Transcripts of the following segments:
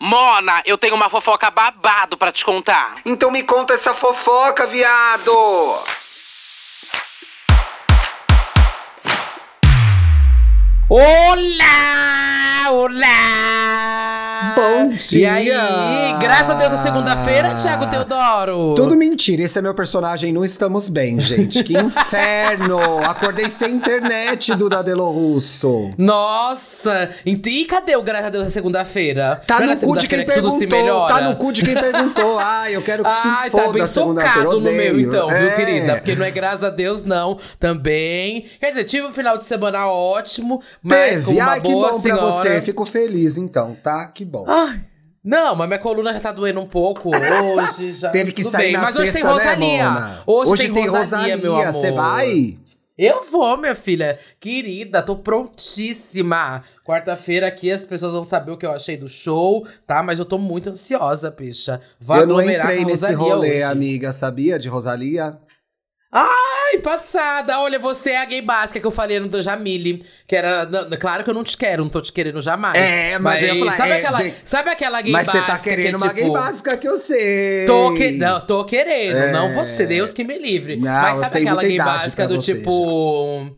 Mona, eu tenho uma fofoca babado pra te contar. Então me conta essa fofoca, viado! Olá! Olá! Bom E aí, dia! graças a Deus é segunda-feira, Thiago Teodoro. Tudo mentira, esse é meu personagem, não estamos bem, gente. Que inferno! Acordei sem internet, Duda Delo Russo. Nossa! E cadê o graças a Deus é segunda-feira? Tá Não é no cu de quem que perguntou, tá no cu de quem perguntou. Ai, eu quero que se Ai, foda tá bem segunda-feira, socado no meu, então, viu, É. querida? Porque não é graças a Deus, não. Também. Quer dizer, tive um final de semana ótimo, mas Teve, como uma ai, que boa bom senhora... pra você, fico feliz então, tá? Que bom. Ai, não, mas minha coluna já tá doendo um pouco hoje. Já, Teve que tudo sair bem. na Mas hoje sexta, tem Rosalia. né, Mona? hoje, tem, Rosalia, meu amor. Você vai? Eu vou, minha filha. Querida, tô prontíssima. Quarta-feira aqui as pessoas vão saber o que eu achei do show, tá? Mas eu tô muito ansiosa, bicha. Vou eu não entrei nesse Rosalia rolê, hoje. amiga, sabia? De Rosalia? Ai, passada! Olha, você é a gay básica que eu falei no do Jamile. Que era. não, claro que eu não te quero, não tô te querendo jamais. É, mas eu ia falar, sabe, é, aquela, de- sabe aquela gay Mas você básica? tá querendo que, uma gay tipo, básica que eu sei. Tô, que, não, tô querendo, É. não você, Deus que me livre. Não, Mas sabe aquela gay básica do você tipo.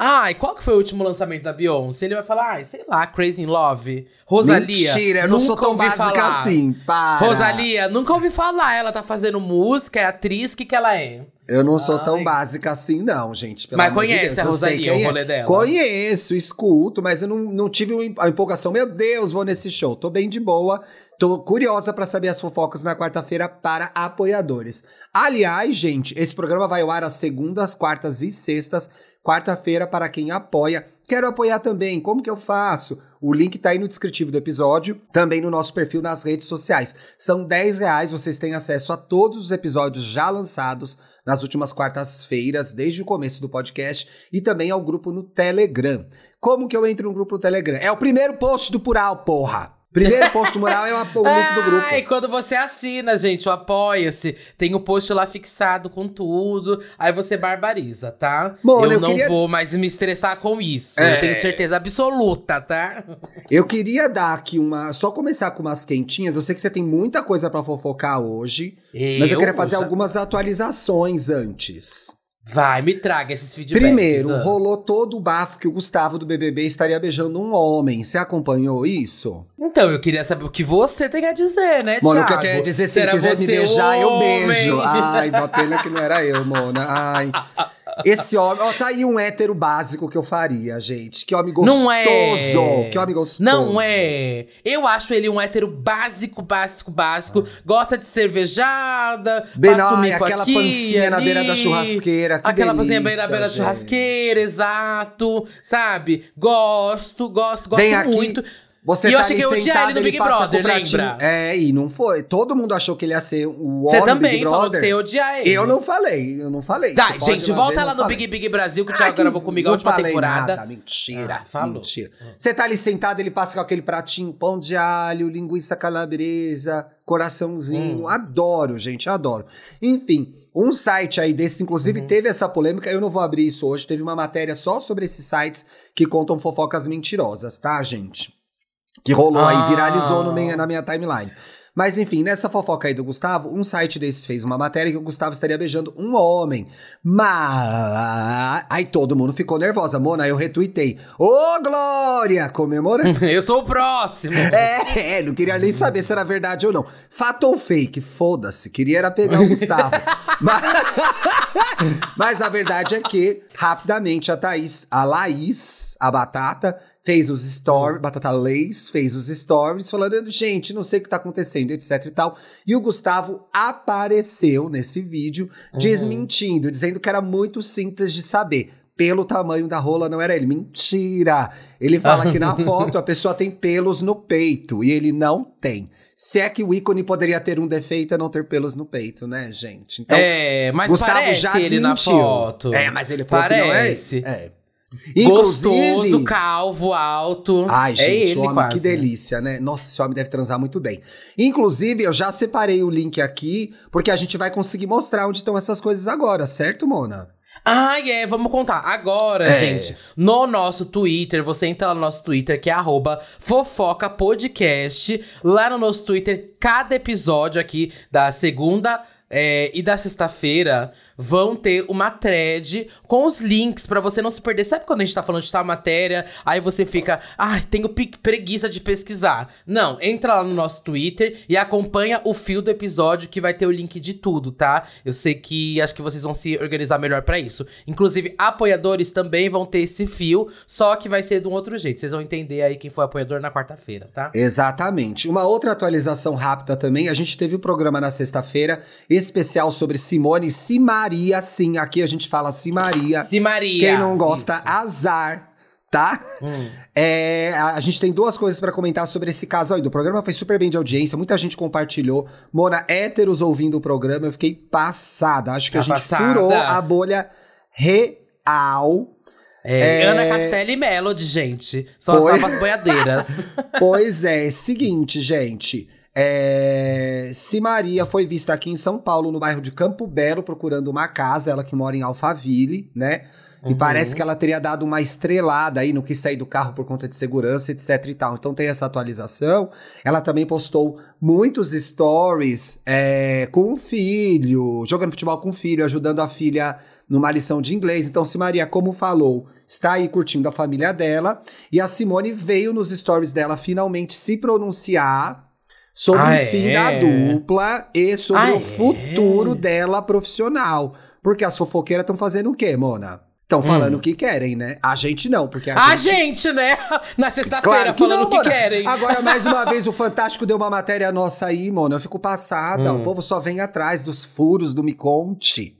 Ai, qual que foi o último lançamento da Beyoncé? Ele vai falar, ai, sei lá, Crazy in Love. Rosalia. Mentira, eu não sou tão básica falar. assim, para. Rosalia, nunca ouvi falar. Ela tá fazendo música, é atriz, o que que ela é? Eu não sou tão Ai. básica assim, não, gente. pelo Mas amor de conhece Deus. a Eu sei Rosalia, quem o é. rolê dela? Conheço, escuto, mas eu não, não tive a empolgação. Meu Deus, vou nesse show. Tô bem de boa. Tô curiosa pra saber as fofocas na quarta-feira para apoiadores. Aliás, gente, esse programa vai ao ar às segundas, quartas e sextas. Quarta-feira para quem apoia. Quero apoiar também. Como que eu faço? O link tá aí no descritivo do episódio, também no nosso perfil nas redes sociais. São 10 reais, vocês têm acesso a todos os episódios já lançados nas últimas quartas-feiras, desde o começo do podcast, e também ao grupo no Telegram. Como que eu entro no grupo no Telegram? É o primeiro post do Pural, porra! Primeiro post do Mural é o o link do grupo. Ai, quando você assina, gente, o Apoia-se, tem o post lá fixado com tudo, aí você barbariza, tá? Mona, eu, eu não queria- vou mais me estressar com isso. É. Eu tenho certeza absoluta, tá? Eu queria dar aqui uma. Só começar com umas quentinhas. Eu sei que você tem muita coisa pra fofocar hoje. mas eu Eu queria fazer já- algumas atualizações antes. Vai, me traga esses feedbacks. Primeiro, ah. rolou todo o bafo que o Gustavo do BBB estaria beijando um homem. Você acompanhou isso? Então, eu queria saber o que você tem a dizer, né, Mona, o que eu a dizer, se Será ele quiser me beijar, eu beijo. Ai, uma pena que não era eu, Mona. Ai. Esse homem, ó, tá aí um hétero básico que eu faria, gente. Que homem gostoso. Não é. Que homem gostoso. Não é. Eu acho ele um hétero básico, básico, básico. Gosta de cervejada. Mico aquela aqui, pancinha na ali. beira da churrasqueira, que Aquela pancinha delícia, na beira da gente. churrasqueira, exato. Sabe? Gosto, gosto, gosto Vem aqui, muito. Você E eu tá achei que eu ia odiar ele no Big Brother, lembra? É, e não foi. Todo mundo achou que ele ia ser o Você homem também Big falou que você ia odiar ele. Eu não falei, eu não falei. Tá, Você gente, volta lá no falei. Big Big Brasil que o Thiago que gravou comigo a última temporada. Nada, mentira, Ah, falou. mentira. Você tá ali sentado, ele passa com aquele pratinho, pão de alho, linguiça calabresa, coraçãozinho. Hum. Adoro, gente, adoro. Enfim, um site aí desse, inclusive, Uhum. teve essa polêmica. Eu não vou abrir isso hoje. Teve uma matéria só sobre esses sites que contam fofocas mentirosas, tá, gente? Que rolou Ah. aí, viralizou no minha- na minha timeline. Mas enfim, nessa fofoca aí do Gustavo, um site desses fez uma matéria que o Gustavo estaria beijando um homem. Mas. Aí todo mundo ficou nervosa. Mona, eu retuitei. Ô, Glória! Comemorando. Eu sou o próximo. É, é, não queria nem saber se era verdade ou não. Fato ou fake? Foda-se, queria era pegar o Gustavo. mas, mas a verdade é que, rapidamente, a Thaís, a Laís, a Batata, fez os stories, Batata Lays, fez os stories, falando, gente, não sei o que tá acontecendo, etc e tal. E o Gustavo apareceu nesse vídeo, desmentindo, dizendo que era muito simples de saber. Pelo tamanho da rola não era ele. Mentira! Ele fala que na foto a pessoa tem pelos no peito e ele não tem. Se é que o ícone poderia ter um defeito é não ter pelos no peito, né, gente? Então, é, mas Gustavo parece já ele na desmentiu. foto. É, mas ele falou que não é. Parece. é. Gostoso, calvo, alto. Ai, é gente, ele homem, quase. que delícia, né? Nossa, esse homem deve transar muito bem. Inclusive, eu já separei o link aqui, porque a gente vai conseguir mostrar onde estão essas coisas agora, certo, Mona? Ah, é, vamos contar. Agora, É. gente, no nosso Twitter, você entra lá no nosso Twitter, que é arroba fofoca podcast. Lá no nosso Twitter, cada episódio aqui da segunda é, e da sexta-feira vão ter uma thread com os links pra você não se perder. Sabe quando a gente tá falando de tal matéria, aí você fica, ai, tenho pe- preguiça de pesquisar. Não, entra lá no nosso Twitter e acompanha o fio do episódio que vai ter o link de tudo, tá? Eu sei que acho que vocês vão se organizar melhor pra isso. Inclusive, apoiadores também vão ter esse fio, só que vai ser de um outro jeito. Vocês vão entender aí quem foi apoiador na quarta-feira, tá? Exatamente. Uma outra atualização rápida também, a gente teve o programa na sexta-feira, especial sobre Simone Simaria, sim, aqui a gente fala Simaria. Se Maria. Quem não gosta, Isso. azar, tá? Hum. É, a, gente tem duas coisas pra comentar sobre esse caso aí. O programa foi super bem de audiência, muita gente compartilhou. Mona, héteros ouvindo o programa, eu fiquei passada. Acho que Tá a gente passada. furou a bolha real. É, É. Ana Castela e Melody, gente. São as Oi? novas boiadeiras. Pois é, seguinte, gente. É, se Maria foi vista aqui em São Paulo, no bairro de Campo Belo, procurando uma casa, ela que mora em Alphaville, né? E Uhum. parece que ela teria dado uma estrelada aí, não quis sair do carro por conta de segurança, etc e tal. Então tem essa atualização. Ela também postou muitos stories é, com o filho, jogando futebol com o filho, ajudando a filha numa lição de inglês. Então, se Maria, como falou, está aí curtindo a família dela. E a Simone veio nos stories dela finalmente se pronunciar sobre Ah, o fim é? da dupla e sobre Ah, o é? futuro dela profissional. Porque as fofoqueiras estão fazendo o quê, Mona? Estão falando o que querem, né? A gente não, porque a Hum. A gente... gente, né? Na sexta-feira, Claro que falando o que querem. Agora, mais uma vez, o Fantástico deu uma matéria nossa aí, Mona. Eu fico passada. Hum. O povo só vem atrás dos furos do Me Conte.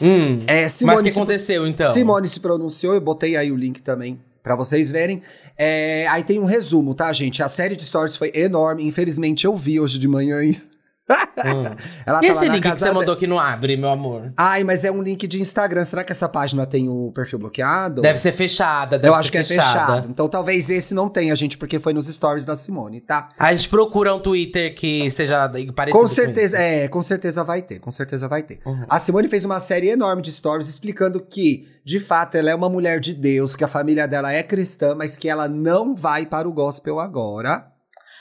Hum. É, Mas Simone o que se- aconteceu, então? Simone se pronunciou, eu botei aí o link também pra vocês verem. É, aí tem um resumo, tá, gente? A série de stories foi enorme. Infelizmente, eu vi hoje de manhã isso. Ela E tava esse link que você de- mandou que não abre, meu amor? Ai, mas é um link de Instagram. Será que essa página tem o perfil bloqueado? Deve ser fechada, deve Eu ser acho que é fechada. fechado. Então talvez esse não tenha, gente, porque foi nos stories da Simone, tá? A gente procura um Twitter que seja parecido Com com certeza, isso. é, com certeza vai ter, com certeza vai ter. Uhum. A Simone fez uma série enorme de stories explicando que, de fato, ela é uma mulher de Deus, que a família dela é cristã, mas que ela não vai para o gospel agora,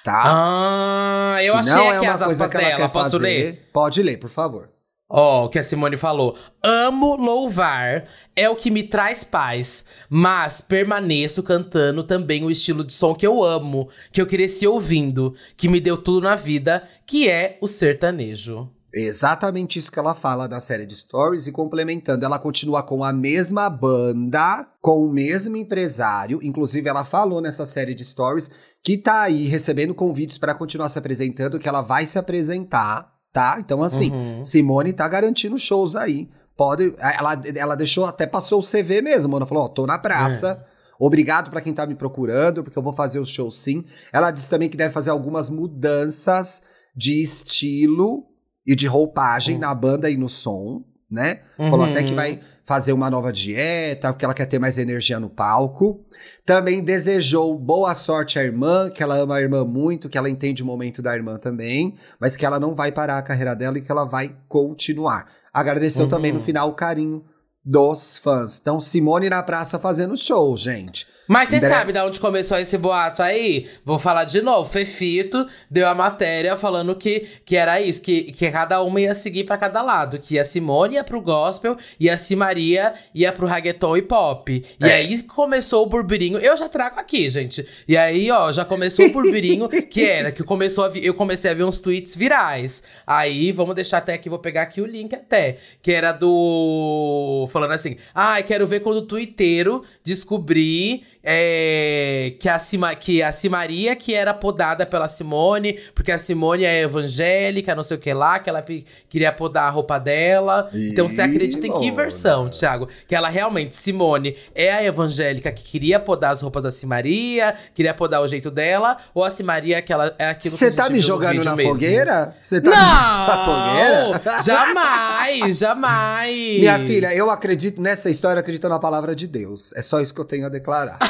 tá? Ah, eu Que achei não é uma as coisa que ela dela. quer Posso fazer. ler? Pode ler, por favor. Ó, o que a Simone falou. Amo louvar, é o que me traz paz, mas permaneço cantando também o estilo de som que eu amo, que eu cresci ouvindo, que me deu tudo na vida, que é o sertanejo. Exatamente isso que ela fala da série de stories e complementando, ela continua com a mesma banda, com o mesmo empresário, inclusive ela falou nessa série de stories que tá aí recebendo convites para continuar se apresentando, que ela vai se apresentar, tá? Então assim, Uhum. Simone tá garantindo shows aí. Pode, ela, ela deixou até passou o CV mesmo, ela falou, ó, tô na praça. Obrigado pra quem tá me procurando, porque eu vou fazer os shows sim. Ela disse também que deve fazer algumas mudanças de estilo e de roupagem Hum. na banda e no som, né? Falou Uhum. até que vai fazer uma nova dieta, porque ela quer ter mais energia no palco. Também desejou boa sorte à irmã, que ela ama a irmã muito, que ela entende o momento da irmã também, mas que ela não vai parar a carreira dela e que ela vai continuar. Agradeceu Uhum. também no final o carinho dos fãs. Então, Simone na praça fazendo show, gente. Mas você sabe de onde começou esse boato aí? Vou falar de novo. Fefito deu a matéria falando que, que era isso, que, que cada uma ia seguir pra cada lado. Que a Simone ia pro gospel e a Simaria ia pro reggaeton e pop. E É. aí começou o burburinho. Eu já trago aqui, gente. E aí, ó, já começou o burburinho, que era que começou a vi- eu comecei a ver uns tweets virais. Aí, vamos deixar até aqui, vou pegar aqui o link até. Que era do. Falando assim: ah, quero ver quando o twitteiro descobrir é, que, a Cima, que a Simaria que era podada pela Simone, porque a Simone é evangélica, não sei o que lá, que ela queria podar a roupa dela. então você acredita em que versão, Thiago? Que ela realmente, Simone, é a evangélica que queria podar as roupas da Simaria, queria podar o jeito dela, ou a Simaria é aquela, é aquilo que Você tá me jogando na mesmo? fogueira? Você tá Não! na fogueira? Jamais, jamais! Minha filha, eu acredito nessa história, acredito na palavra de Deus. É só isso que eu tenho a declarar.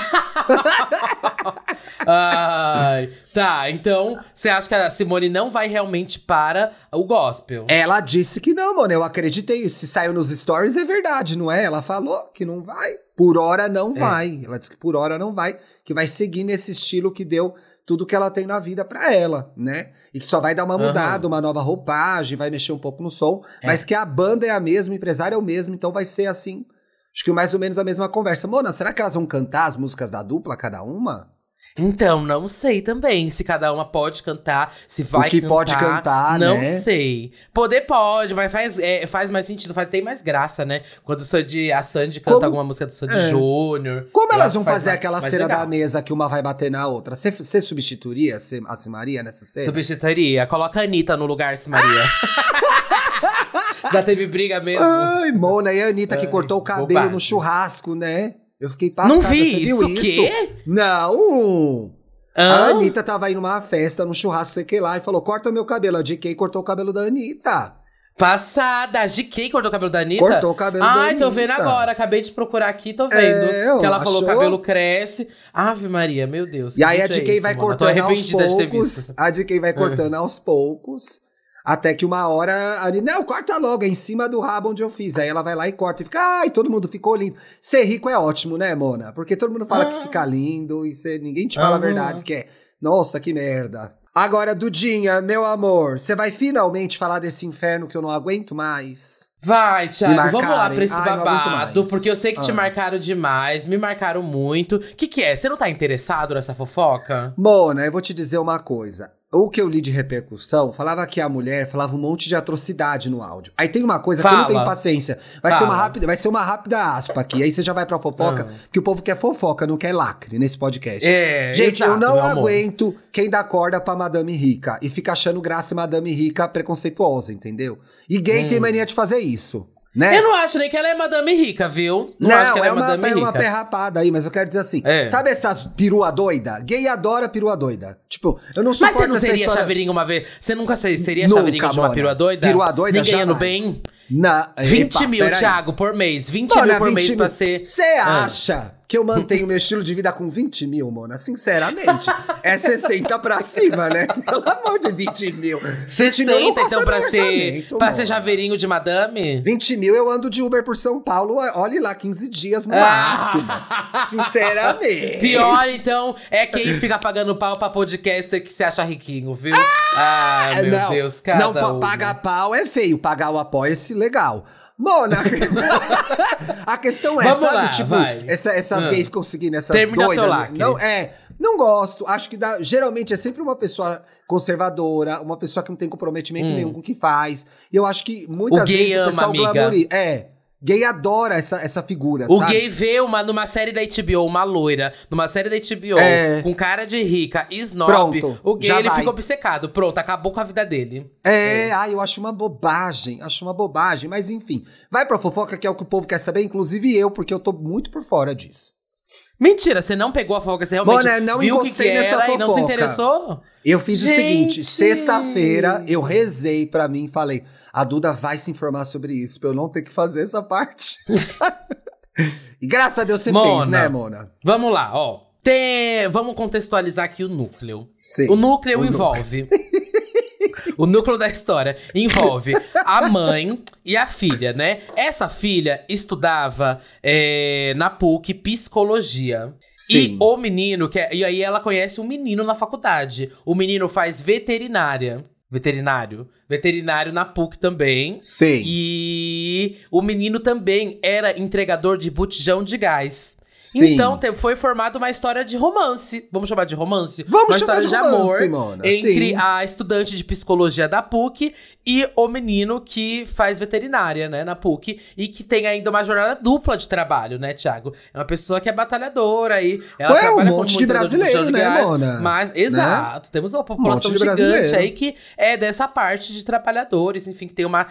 Ai, tá, então você acha que a Simone não vai realmente para o gospel? Ela disse que não, mano. Eu acreditei. Se saiu nos stories, é verdade, não é? Ela falou que não vai. Por hora não é. vai. Ela disse que por hora não vai. Que vai seguir nesse estilo que deu tudo que ela tem na vida para ela, né? E que só vai dar uma mudada, uhum. uma nova roupagem, vai mexer um pouco no som, é. mas que a banda é a mesma, o empresário é o mesmo, então vai ser assim. Acho que mais ou menos a mesma conversa. Mona, será que elas vão cantar as músicas da dupla, cada uma? Então, não sei também se cada uma pode cantar, se vai o que cantar. pode cantar, não né? sei. Poder pode, mas faz, é, faz mais sentido, faz, tem mais graça, né? Quando o Sandy, a Sandy canta Como? alguma música do Sandy é. Júnior. Como elas vão fazer mais, aquela mais cena legal. da mesa que uma vai bater na outra? Você substituiria a Simaria nessa cena? Substituiria. Coloca a Anitta no lugar Simaria. Já teve briga mesmo. Ai, Mona, e a Anitta que cortou o cabelo bobagem. no churrasco, né? Eu fiquei passada. Não vi isso, isso? quê? Não! A Anitta tava indo numa festa, num churrasco, sei que lá, e falou: corta o meu cabelo. A JK cortou o cabelo da Anitta. Passada. A GK cortou o cabelo da Anitta? Cortou o cabelo Ai, da Anitta. Ai, tô vendo agora. Acabei de procurar aqui, tô vendo. É, que ela achou? falou: o cabelo cresce. Ave Maria, meu Deus. E aí a GK é vai mano? cortando aos poucos. A GK vai cortando aos poucos. Até que uma hora, ali, não, corta logo, é em cima do rabo onde eu fiz. Aí ela vai lá e corta e fica, ai, todo mundo ficou lindo. Ser rico é ótimo, né, Mona? Porque todo mundo fala ah. que fica lindo e cê, ninguém te fala ah. a verdade, que é, nossa, que merda. Agora, Dudinha, meu amor, você vai finalmente falar desse inferno que eu não aguento mais? Vai, Thiago, vamos lá pra esse Ai, babado, porque eu sei que ah. te marcaram demais, me marcaram muito. O que, que é? Você não tá interessado nessa fofoca? Mona, eu vou te dizer uma coisa o que eu li de repercussão falava que a mulher falava um monte de atrocidade no áudio. Aí tem uma coisa Fala. que eu não tenho paciência. Vai ser uma rápida, vai ser uma rápida aspa aqui. Aí você já vai pra fofoca, ah. que o povo quer fofoca, não quer lacre nesse podcast. É, Gente, exato, eu não aguento quem dá corda pra Madame Rica e fica achando graça Madame Rica preconceituosa, entendeu? E gay hum. tem mania de fazer isso. Né? Eu não acho nem que ela é madame rica, viu? Não, não acho que ela é, é uma, madame é rica. uma perrapada aí, mas eu quero dizer assim. É. Sabe essas perua doida? Gay adora perua doida. Tipo, eu não suporto Mas você não seria história... chaveirinho uma vez? Você nunca seria nunca, chaveirinho de uma perua doida? Perua doida Ninguém no bem? Na... 20 Epa, mil, Thiago, por mês. 20 Mano, mil por 20 mês mil. pra ser... Você ah. Que eu mantenho meu estilo de vida com 20 mil, Mona. Sinceramente. é 60 pra cima, né? Pelo amor de 20 mil. 60, mil então, pra ser, pra ser javeirinho de madame? 20 mil eu ando de Uber por São Paulo, olhe lá, 15 dias no ah. máximo. Sinceramente. Pior, então, é quem fica pagando pau pra podcaster que se acha riquinho, viu? Ah, ah meu não, Deus, cara. Não, pagar pau é feio, pagar o apoia-se, legal. Mona, a questão é, Vamos sabe, lá, tipo, essa, essas gays ficam seguindo essas Termina doidas. Seu lacre. Não, é, não gosto. Acho que dá, geralmente é sempre uma pessoa conservadora, uma pessoa que não tem comprometimento hum. nenhum com o que faz. E eu acho que muitas vezes o pessoal glamoriza. É. Gay adora essa, essa figura, o sabe? gay vê uma, numa série da HBO, uma loira, numa série da HBO, é... com cara de rica, snob, Pronto, o gay ele fica obcecado. Pronto, acabou com a vida dele. É, é, ai, eu acho uma bobagem, acho uma bobagem, mas enfim. Vai pra fofoca, que é o que o povo quer saber, inclusive eu, porque eu tô muito por fora disso. Mentira, você não pegou a fofoca, você realmente Mano, não viu encostei que, que nessa fofoca. e não se interessou? Eu fiz Gente. o seguinte, sexta-feira eu rezei pra mim e falei... A Duda vai se informar sobre isso, pra eu não ter que fazer essa parte. e graças a Deus você Mona, fez, né, Mona? Vamos lá, ó. Tem... Vamos contextualizar aqui o núcleo. Sim, o núcleo o envolve. o núcleo da história envolve a mãe e a filha, né? Essa filha estudava é, na PUC psicologia. Sim. E o menino, que é, e aí ela conhece um menino na faculdade. O menino faz veterinária. Veterinário veterinário na PUC também. Sim. E o menino também era entregador de botijão de gás. Sim. Então foi formada uma história de romance. Vamos chamar de romance? Vamos uma história de, de romance, amor Mona. entre Sim. a estudante de psicologia da PUC e o menino que faz veterinária, né, na PUC, e que tem ainda uma jornada dupla de trabalho, né, Thiago? É uma pessoa que é batalhadora aí. Ela Ué, trabalha um monte de brasileiro, de né, gás, Mona? Mas, exato, né? temos uma população um gigante aí que é dessa parte de trabalhadores, enfim, que tem uma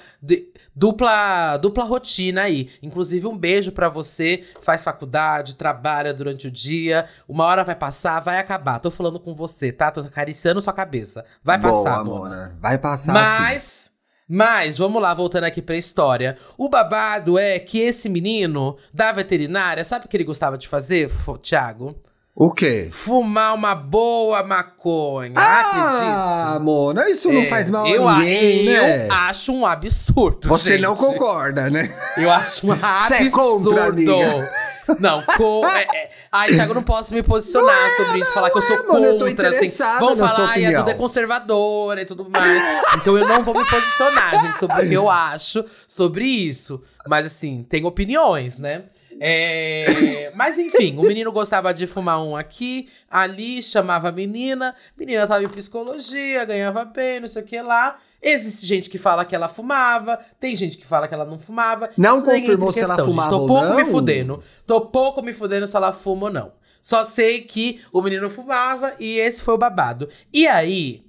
dupla, dupla rotina aí. Inclusive, um beijo para você, faz faculdade, trabalha durante o dia, uma hora vai passar, vai acabar. Tô falando com você, tá? Tô acariciando sua cabeça. Vai Boa, passar, Mona. Vai passar, Mas... Sim. Mas, vamos lá, voltando aqui pra história. O babado é que esse menino da veterinária, sabe o que ele gostava de fazer, Thiago? O quê? Fumar uma boa maconha. Ah, acredita? Mona, isso não É, faz mal eu, a ninguém, eu né? acho um absurdo. Você gente. não concorda, né? Eu acho um Você absurdo. é contra, amiga? Não, co é, é- Ai, Thiago, eu não posso me posicionar sobre isso, falar que eu sou é, mano, eu contra, assim. Vão falar, ai, a opinião." Duda é conservadora e tudo mais. Então eu não vou me posicionar, gente, sobre o que eu acho sobre isso. Mas assim, tem opiniões, né? É, Mas enfim, o menino gostava de fumar um aqui, ali, chamava a menina. Menina tava em psicologia, ganhava bem, não sei o que lá. Existe gente que fala que ela fumava, tem gente que fala que ela não fumava. Não Isso confirmou se ela questão, gente. fumava Tô ou pouco me fudendo. Tô pouco me fudendo se ela fuma ou não. Só sei que o menino fumava e esse foi o babado. E aí,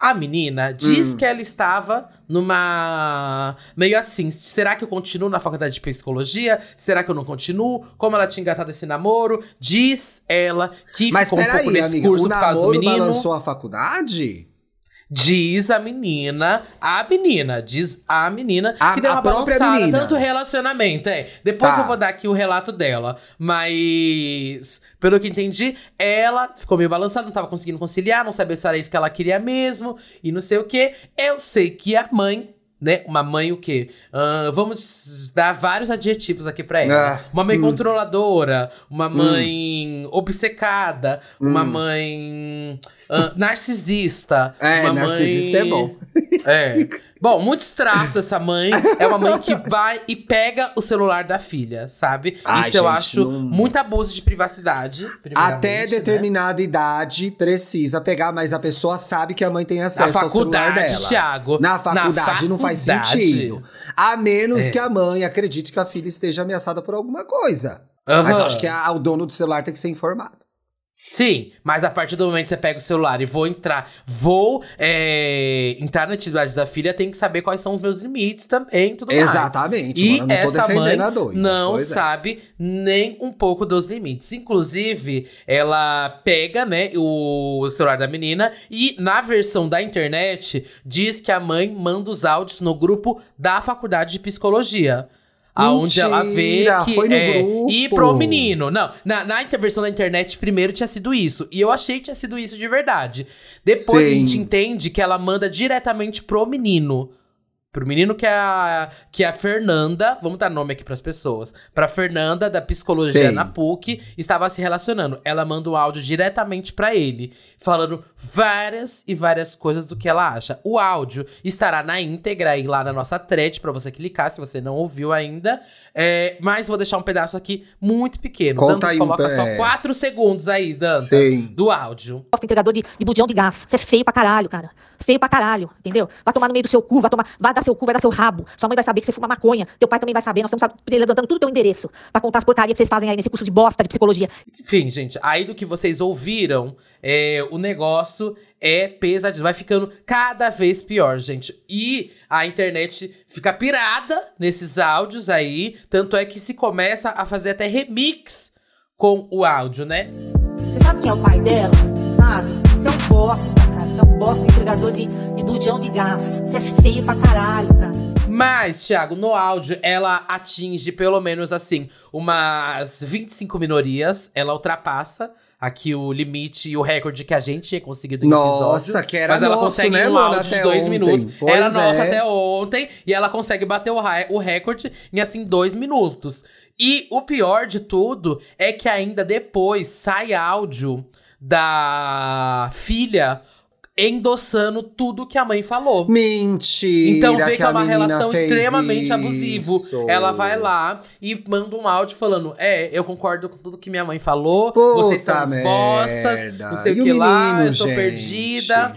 a menina diz Hum. que ela estava numa. meio assim. Será que eu continuo na faculdade de psicologia? Será que eu não continuo? Como ela tinha engatado esse namoro? Diz ela que Mas ficou um pouco peraí, nesse amiga, curso o por causa do menino. balançou a faculdade? Diz a menina, a menina, diz a menina A- que deu uma balançada, menina. tanto relacionamento, é. Depois Tá. eu vou dar aqui o relato dela, mas pelo que entendi, ela ficou meio balançada, não tava conseguindo conciliar, não sabia se era isso que ela queria mesmo e não sei o quê. Eu sei que a mãe né? Uma mãe o quê? Ahn, vamos dar vários adjetivos aqui pra ela. Ah, uma mãe hum. controladora, uma mãe obcecada, uma mãe ahn, narcisista. É, narcisista mãe... é bom. É. Bom, muitos traços dessa mãe. É uma mãe que vai e pega o celular da filha, sabe? Ai, Isso eu gente, acho não- muito abuso de privacidade. Até né? determinada idade precisa pegar, mas a pessoa sabe que a mãe tem acesso Na ao celular faculdade, dela. Thiago. Na faculdade não faz faculdade. sentido. A menos É. que a mãe acredite que a filha esteja ameaçada por alguma coisa. Mas eu acho que a- o dono do celular tem que ser informado. Sim, mas a partir do momento que você pega o celular e vou entrar, vou é, entrar na atividade da filha, tem que saber quais são os meus limites também, tudo mais. Exatamente, E não essa mãe doida. não é. sabe nem um pouco dos limites. Inclusive, ela pega, né, o celular da menina e na versão da internet diz que a mãe manda os áudios no grupo da faculdade de psicologia. Aonde ela vê que foi no é, grupo. e pro menino. Não, na, na da internet primeiro tinha sido isso. E eu achei que tinha sido isso de verdade. Depois a Sim. gente entende que ela manda diretamente pro menino. Pro menino que é a, que é a Fernanda, vamos dar nome aqui pras pessoas. Pra Fernanda, da psicologia Sei. na PUC, estava se relacionando. Ela manda um áudio diretamente pra ele, falando várias e várias coisas do que ela acha. O áudio estará na íntegra aí lá na nossa thread pra você clicar, se você não ouviu ainda. É, mas vou deixar um pedaço aqui muito pequeno. Conta Dantas aí coloca pe- só é. 4 segundos aí, Dantas, Sim. do áudio. Entregador de, de bujão de gás. Você é feio pra caralho, cara. Feio pra caralho, entendeu? Vai tomar no meio do seu cu, vai tomar, vai dar seu cu, vai dar seu rabo. Sua mãe vai saber que você fuma maconha. Teu pai também vai saber. Nós estamos levantando tudo teu endereço pra contar as porcarias que vocês fazem aí nesse curso de bosta de psicologia. Enfim, gente, aí do que vocês ouviram, é, o negócio é pesadinho. Vai ficando cada vez pior, gente. E a internet fica pirada nesses áudios aí. Tanto é que se começa a fazer até remix com o áudio, né? Você sabe quem é o pai dela? Sabe? Você é um bosta, cara. Você é um bosta entregador de, de bujão de gás. Você é feio pra caralho, cara. Mas, Thiago, no áudio, ela atinge pelo menos assim, umas 25 minorias. Ela ultrapassa aqui o limite e o recorde que a gente tinha conseguido no Nossa, episódio. que era Mas ela nosso, consegue né, um mano, áudio de dois ontem. minutos. Pois era nossa é. até ontem. E ela consegue bater o, o recorde em, assim, dois minutos. E o pior de tudo é que ainda depois sai áudio da filha endossando tudo que a mãe falou. Mentira. Então vê que, é a uma relação extremamente abusivo. isso. Ela vai lá e manda um áudio falando: É, eu concordo com tudo que minha mãe falou. Puta vocês são merda. não sei E o que o lá, menino, eu tô gente? perdida.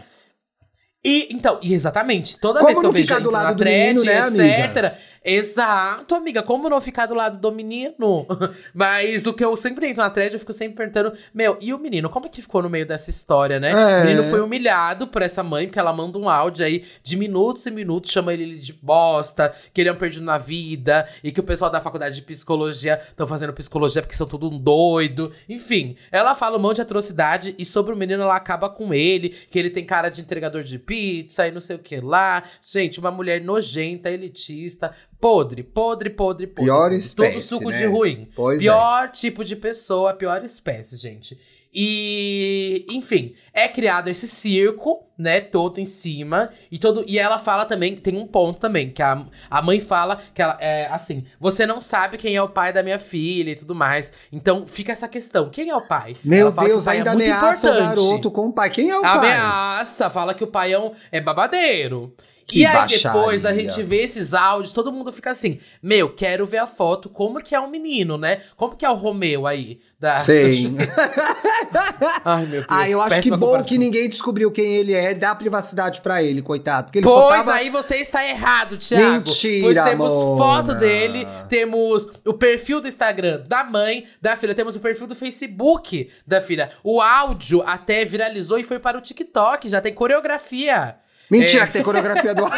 E então, e exatamente, toda Como vez que eu vejo do lado do thread, menino, né, etc. amiga? Exato, amiga, como não ficar do lado do menino? Mas do que eu sempre entro na thread, eu fico sempre perguntando, meu, e o menino, como que ficou no meio dessa história, né? É. O menino foi humilhado por essa mãe, porque ela manda um áudio aí de minutos e minutos, chama ele de bosta, que ele é um perdido na vida, e que o pessoal da faculdade de psicologia estão fazendo psicologia porque são tudo um doido. Enfim, ela fala um monte de atrocidade e sobre o menino ela acaba com ele, que ele tem cara de entregador de pizza e não sei o que lá. Gente, uma mulher nojenta, elitista, podre, podre, podre, podre. Pior espécie, Tudo suco né? de ruim. Pois é. pior tipo de pessoa, pior espécie, gente. E, enfim, é criado esse circo, né, todo em cima. E todo e ela fala também, tem um ponto também, que a, a mãe fala que ela é assim: você não sabe quem é o pai da minha filha e tudo mais. Então fica essa questão: quem é o pai? Meu Ela Deus, pai é ainda muito ameaça o garoto com o pai. Quem é o pai? Ameaça, fala que o pai é, um, é babadeiro. Que e aí, baixaria. depois da gente ver esses áudios, todo mundo fica assim: Meu, quero ver a foto, como que é o menino, né? Como que é o Romeu aí? Da... Sim. Ai, meu Deus. Ah, eu acho que bom comparação. que ninguém descobriu quem ele é, dá privacidade pra ele, coitado. Porque ele só Pois tava... aí você está errado, Thiago. Mentira, Pois temos Mona. foto dele, temos o perfil do Instagram da mãe, da filha, temos o perfil do Facebook da filha. O áudio até viralizou e foi para o TikTok, já tem coreografia. Mentira É. que tem coreografia do...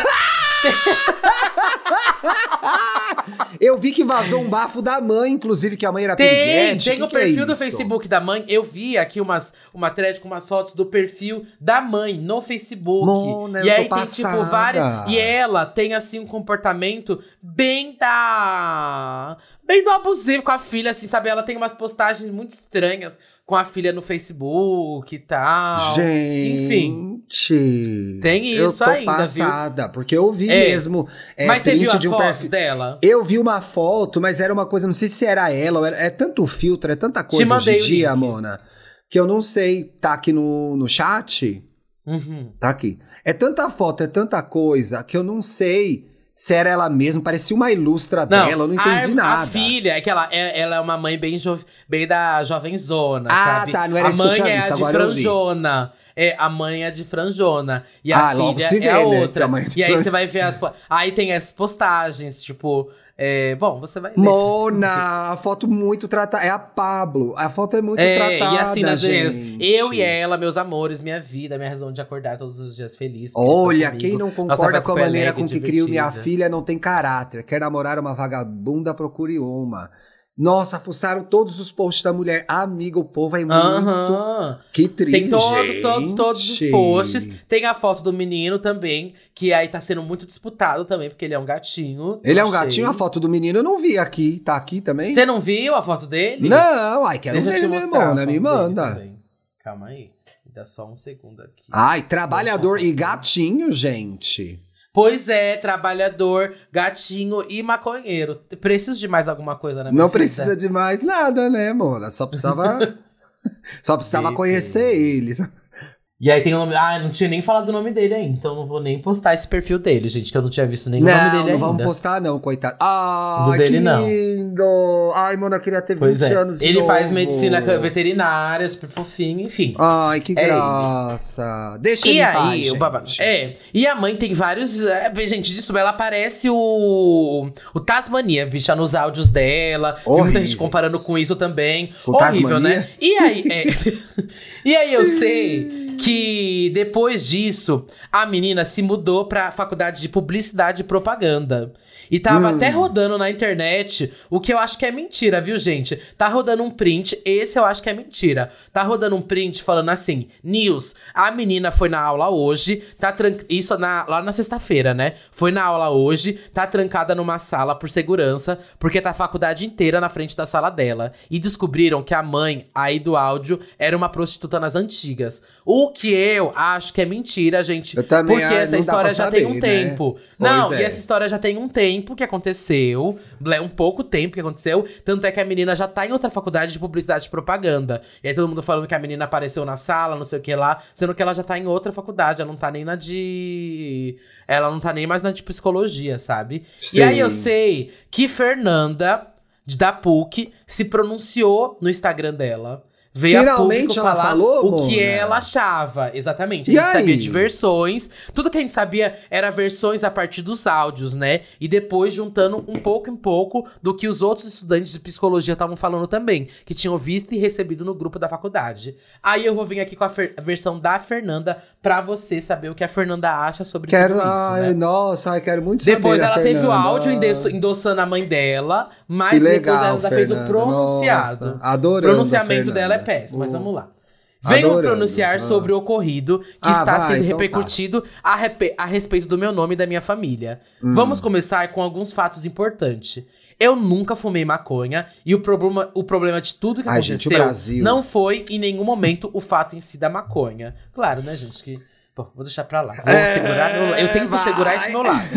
eu vi que vazou um bafo da mãe, inclusive, que a mãe era Tem, piriguete. tem Que o que é perfil do isso? Facebook da mãe. Eu vi aqui umas, uma thread com umas fotos do perfil da mãe no Facebook. Mona, e aí tem, tipo, passada. várias. E ela tem, assim, um comportamento bem da. Bem do abusivo com a filha, assim, sabe? Ela tem umas postagens muito estranhas com a filha no Facebook e tal. Enfim. Gente. Tem eu isso tô ainda, viu? passada, porque eu vi É. mesmo. É, Mas você viu as de um fotos perfil. dela? Eu vi uma foto, mas era uma coisa, não sei se era ela, era, é tanto filtro, é tanta coisa hoje em dia, link. Mona, que eu não sei, tá aqui no, no chat, Uhum. tá aqui. É tanta foto, é tanta coisa, que eu não sei se era ela mesma, parecia uma ilustra Não, dela, eu não a- entendi a, nada. filha, é que ela é, ela é uma mãe bem, jo, bem da jovenzona, Ah, sabe? tá, não era a isso que eu mãe tinha é visto, a de franjona. É, a mãe é de franjona. E a Ah, filha vê, é a né, outra. a é e aí você vai ver as. Aí tem as postagens, tipo. É, bom, você vai. Mona, a foto muito tratada. É a Pablo. A foto é muito É, tratada. e assim nas gente. eu e ela, meus amores, minha vida, minha razão de acordar todos os dias feliz. Olha, quem não concorda com a maneira com que crio minha divertida. filha não tem caráter. Quer namorar uma vagabunda, procure uma. Nossa, fuçaram todos os posts da mulher. Amiga, o povo é muito. Aham. Que triste. Tem todos, todos, todos os posts. Tem a foto do menino também, que aí tá sendo muito disputado também, porque ele é um gatinho. Ele é um sei. gatinho, a foto do menino eu não vi aqui. Tá aqui também? Você não viu a foto dele? Não, ai, quero Deixa ver, né, a Mona? foto Me manda. Calma aí. Me dá só um segundo aqui. Ai, trabalhador e gatinho, gente. Pois é, trabalhador, gatinho e maconheiro. Preciso de mais alguma coisa na minha Não vida? precisa de mais nada, né, Mona? Só precisava. Só precisava conhecer ele. E aí tem o nome. Ah, não tinha nem falado o nome dele ainda, então não vou nem postar esse perfil dele, gente, que eu não tinha visto nem o nome Não, dele não ainda. vamos postar, não, coitado. Do Ai, dele, que não. lindo! Ai, mano, eu queria ter 20 Pois é. anos de Ele faz novo. medicina veterinária, super fofinho, enfim. Ai, que É graça. Deixa E ele aí, paz, o babado. É. E a mãe tem vários. é, gente, disso ela parece o. O Tasmania, bicha, nos áudios dela. Vi muita Horríveis. gente comparando com isso também. O Horrível, Tasmania? né? E aí, é. e aí eu sei que depois disso, a menina se mudou pra faculdade de publicidade e propaganda. E tava Hum. até rodando na internet, o que eu acho que é mentira, viu, gente? Tá rodando um print, esse eu acho que é mentira. Tá rodando um print falando assim: News, a menina foi na aula hoje, tá tran... Isso na- lá na sexta-feira, né? Foi na aula hoje, tá trancada numa sala por segurança, porque tá a faculdade inteira na frente da sala dela. E descobriram que a mãe, aí do áudio, era uma prostituta nas antigas. O que eu acho que é mentira, gente. Eu também, Porque ah, essa história já tem saber, um né? tempo. Pois Não, é. e essa história já tem um tempo que aconteceu. É um pouco tempo que aconteceu. Tanto é que a menina já tá em outra faculdade de publicidade e propaganda. E aí todo mundo falando que a menina apareceu na sala, não sei o que lá. Sendo que ela já tá em outra faculdade. Ela não tá nem na de. Ela não tá nem mais na de psicologia, sabe? Sim. E aí eu sei que Fernanda, da PUC, se pronunciou no Instagram dela. Veio Finalmente a ela falar falou, o que Mona? ela achava. Exatamente. A E gente sabia aí? de versões. Tudo que a gente sabia era versões a partir dos áudios, né? E depois juntando um pouco em pouco do que os outros estudantes de psicologia estavam falando também, que tinham visto e recebido no grupo da faculdade. Aí eu vou vir aqui com a versão da Fernanda pra você saber o que a Fernanda acha sobre Quero. tudo isso, ai, né? nossa, ai, quero muito Depois saber. ela a teve o Fernanda. áudio endossando a mãe dela, mas legal, depois ela ainda fez o Fernanda. pronunciado. Nossa, adorando o pronunciamento a dela é Fernanda. péssimo, mas vamos lá. Venho Adorando. pronunciar Ah. sobre o ocorrido que Ah, está vai, sendo então tá. repercutido a, repe- a respeito do meu nome e da minha família. Hum. Vamos começar com alguns fatos importantes. Eu nunca fumei maconha e o problema, o problema de tudo que Ai, gente, aconteceu Brasil. não foi em nenhum momento o fato em si da maconha. Claro, né, gente? Que. Bom, vou deixar pra lá. Vou É, segurar meu, Eu tento vai. segurar esse meu lado.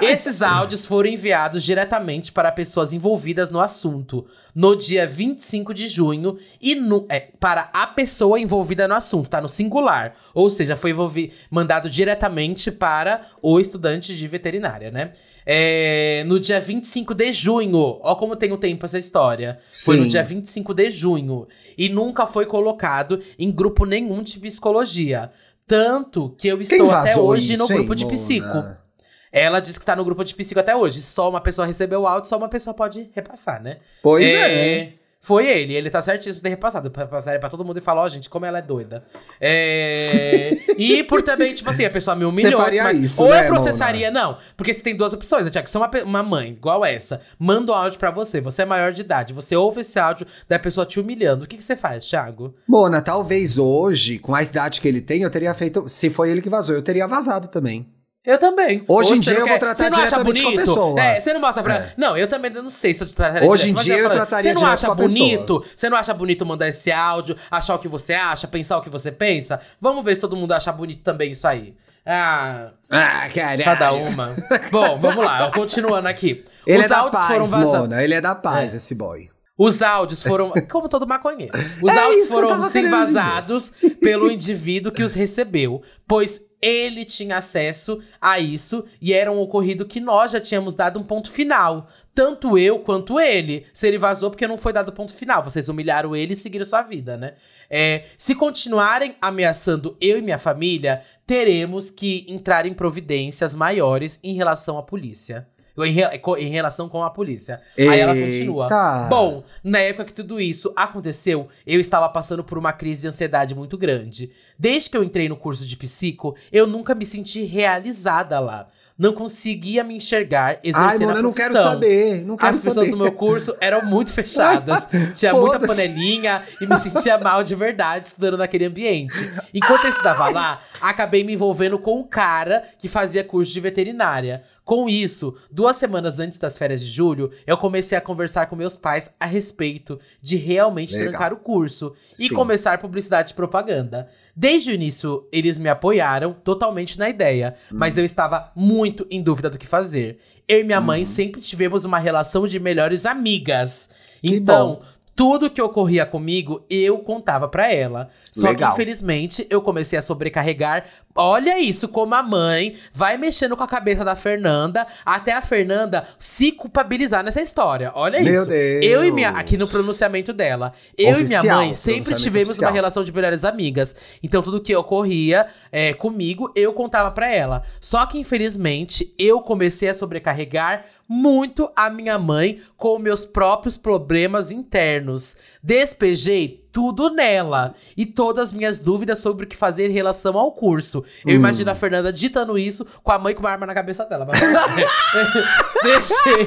É, esses áudios foram enviados diretamente para pessoas envolvidas no assunto no dia 25 de junho e no, é, para a pessoa envolvida no assunto, tá no singular. Ou seja, foi envolvi- mandado diretamente para o estudante de veterinária, né? É, no dia 25 de junho. Ó, como tem o tempo essa história. Foi no Sim. dia 25 de junho. E nunca foi colocado em grupo nenhum de psicologia. Tanto que eu estou até hoje no isso, hein, grupo de Mona? psico. Ela disse que tá no grupo de psico até hoje. Só uma pessoa recebeu o áudio, só uma pessoa pode repassar, né? Pois é. Foi ele, ele tá certíssimo de ter repassado. Pra passar pra todo mundo e falar, ó, gente, como ela é doida. É... e por também, tipo assim, a pessoa me humilhou. Faria mas isso, ou né, eu processaria, não. Porque você tem duas opções, né, Tiago? Se é uma, uma mãe igual essa, manda um áudio pra você, você é maior de idade, você ouve esse áudio da pessoa te humilhando. O que, que você faz, Thiago? Mona, talvez hoje, com a idade que ele tem, eu teria feito. Se foi ele que vazou, eu teria vazado também. Eu também. Hoje Ou em dia eu quer- vou tratar você não acha diretamente com a bonito? pessoa. É, você não mostra pra. É. Não, eu também não sei se eu trataria Hoje em dia eu falando, trataria Você não direto acha com a pessoa. bonito? Você não acha bonito mandar esse áudio, achar o que você acha, pensar o que você pensa? Vamos ver se todo mundo acha bonito também isso aí. Ah, Ah, caralho. cada uma. Bom, vamos lá, continuando aqui. Ele Os é da paz, vazados. Mona. Ele é da paz, esse boy. Os áudios foram. Como todo maconheiro. Os É áudios foram sim dizer. vazados pelo indivíduo que os recebeu, pois ele tinha acesso a isso e era um ocorrido que nós já tínhamos dado um ponto final. Tanto eu quanto ele. Se ele vazou, porque não foi dado ponto final. Vocês humilharam ele e seguiram sua vida, né? É, se continuarem ameaçando eu e minha família, teremos que entrar em providências maiores em relação à polícia. Em, em relação com a polícia. Aí ela continua. Eita. Bom, na época que tudo isso aconteceu, eu estava passando por uma crise de ansiedade muito grande. Desde que eu entrei no curso de psico, eu nunca me senti realizada lá. Não conseguia me enxergar exercendo Ai, Mona, a eu não quero profissão. saber. Não quero As pessoas saber. do meu curso eram muito fechadas. Tinha muita panelinha e me sentia mal de verdade estudando naquele ambiente. Enquanto eu estudava lá, acabei me envolvendo com um cara que fazia curso de veterinária. Com isso, duas semanas antes das férias de julho, eu comecei a conversar com meus pais a respeito de realmente Legal. trancar o curso e Sim. começar publicidade e propaganda. Desde o início, eles me apoiaram totalmente na ideia, mas Hum. eu estava muito em dúvida do que fazer. Eu e minha Uhum. mãe sempre tivemos uma relação de melhores amigas. Que então, bom. tudo que ocorria comigo, eu contava pra ela. Só Legal. que, infelizmente, eu comecei a sobrecarregar. Olha isso, como a mãe vai mexendo com a cabeça da Fernanda, até a Fernanda se culpabilizar nessa história. Olha Meu isso. Eu e minha. Deus. Aqui no pronunciamento dela. Eu e minha Oficial, mãe sempre tivemos oficial. uma relação de melhores amigas. Então, tudo que ocorria é, comigo, eu contava pra ela. Só que, infelizmente, eu comecei a sobrecarregar muito a minha mãe com meus próprios problemas internos. Despejei tudo nela e todas as minhas dúvidas sobre o que fazer em relação ao curso. Eu imagino a Fernanda ditando isso com a mãe com uma arma na cabeça dela. Mas... Deixei.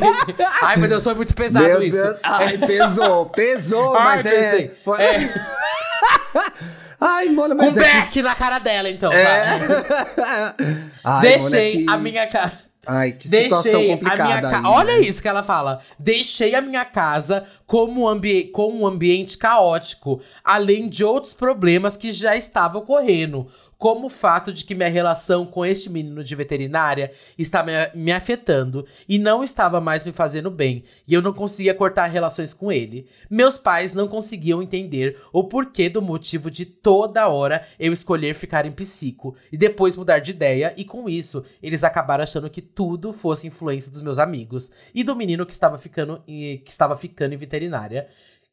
Ai, meu Deus, foi muito pesado Meu isso. Deus. Ai, pesou, pesou, Ai, mas é... foi- É. Ai, Um mas é... que- beck na cara dela, então. tá? Ai, Deixei Mona, a que- minha cara. Ai, que situação Deixei a complicada minha ca... aí, Olha né? isso que ela fala. Deixei a minha casa como ambi... com um ambiente caótico, além de outros problemas que já estavam ocorrendo. Como o fato de que minha relação com este menino de veterinária está me, afetando e não estava mais me fazendo bem, e eu não conseguia cortar relações com ele. Meus pais não conseguiam entender o porquê do motivo de toda hora eu escolher ficar em psico e depois mudar de ideia, e com isso eles acabaram achando que tudo fosse influência dos meus amigos e do menino que estava ficando, que estava ficando em veterinária.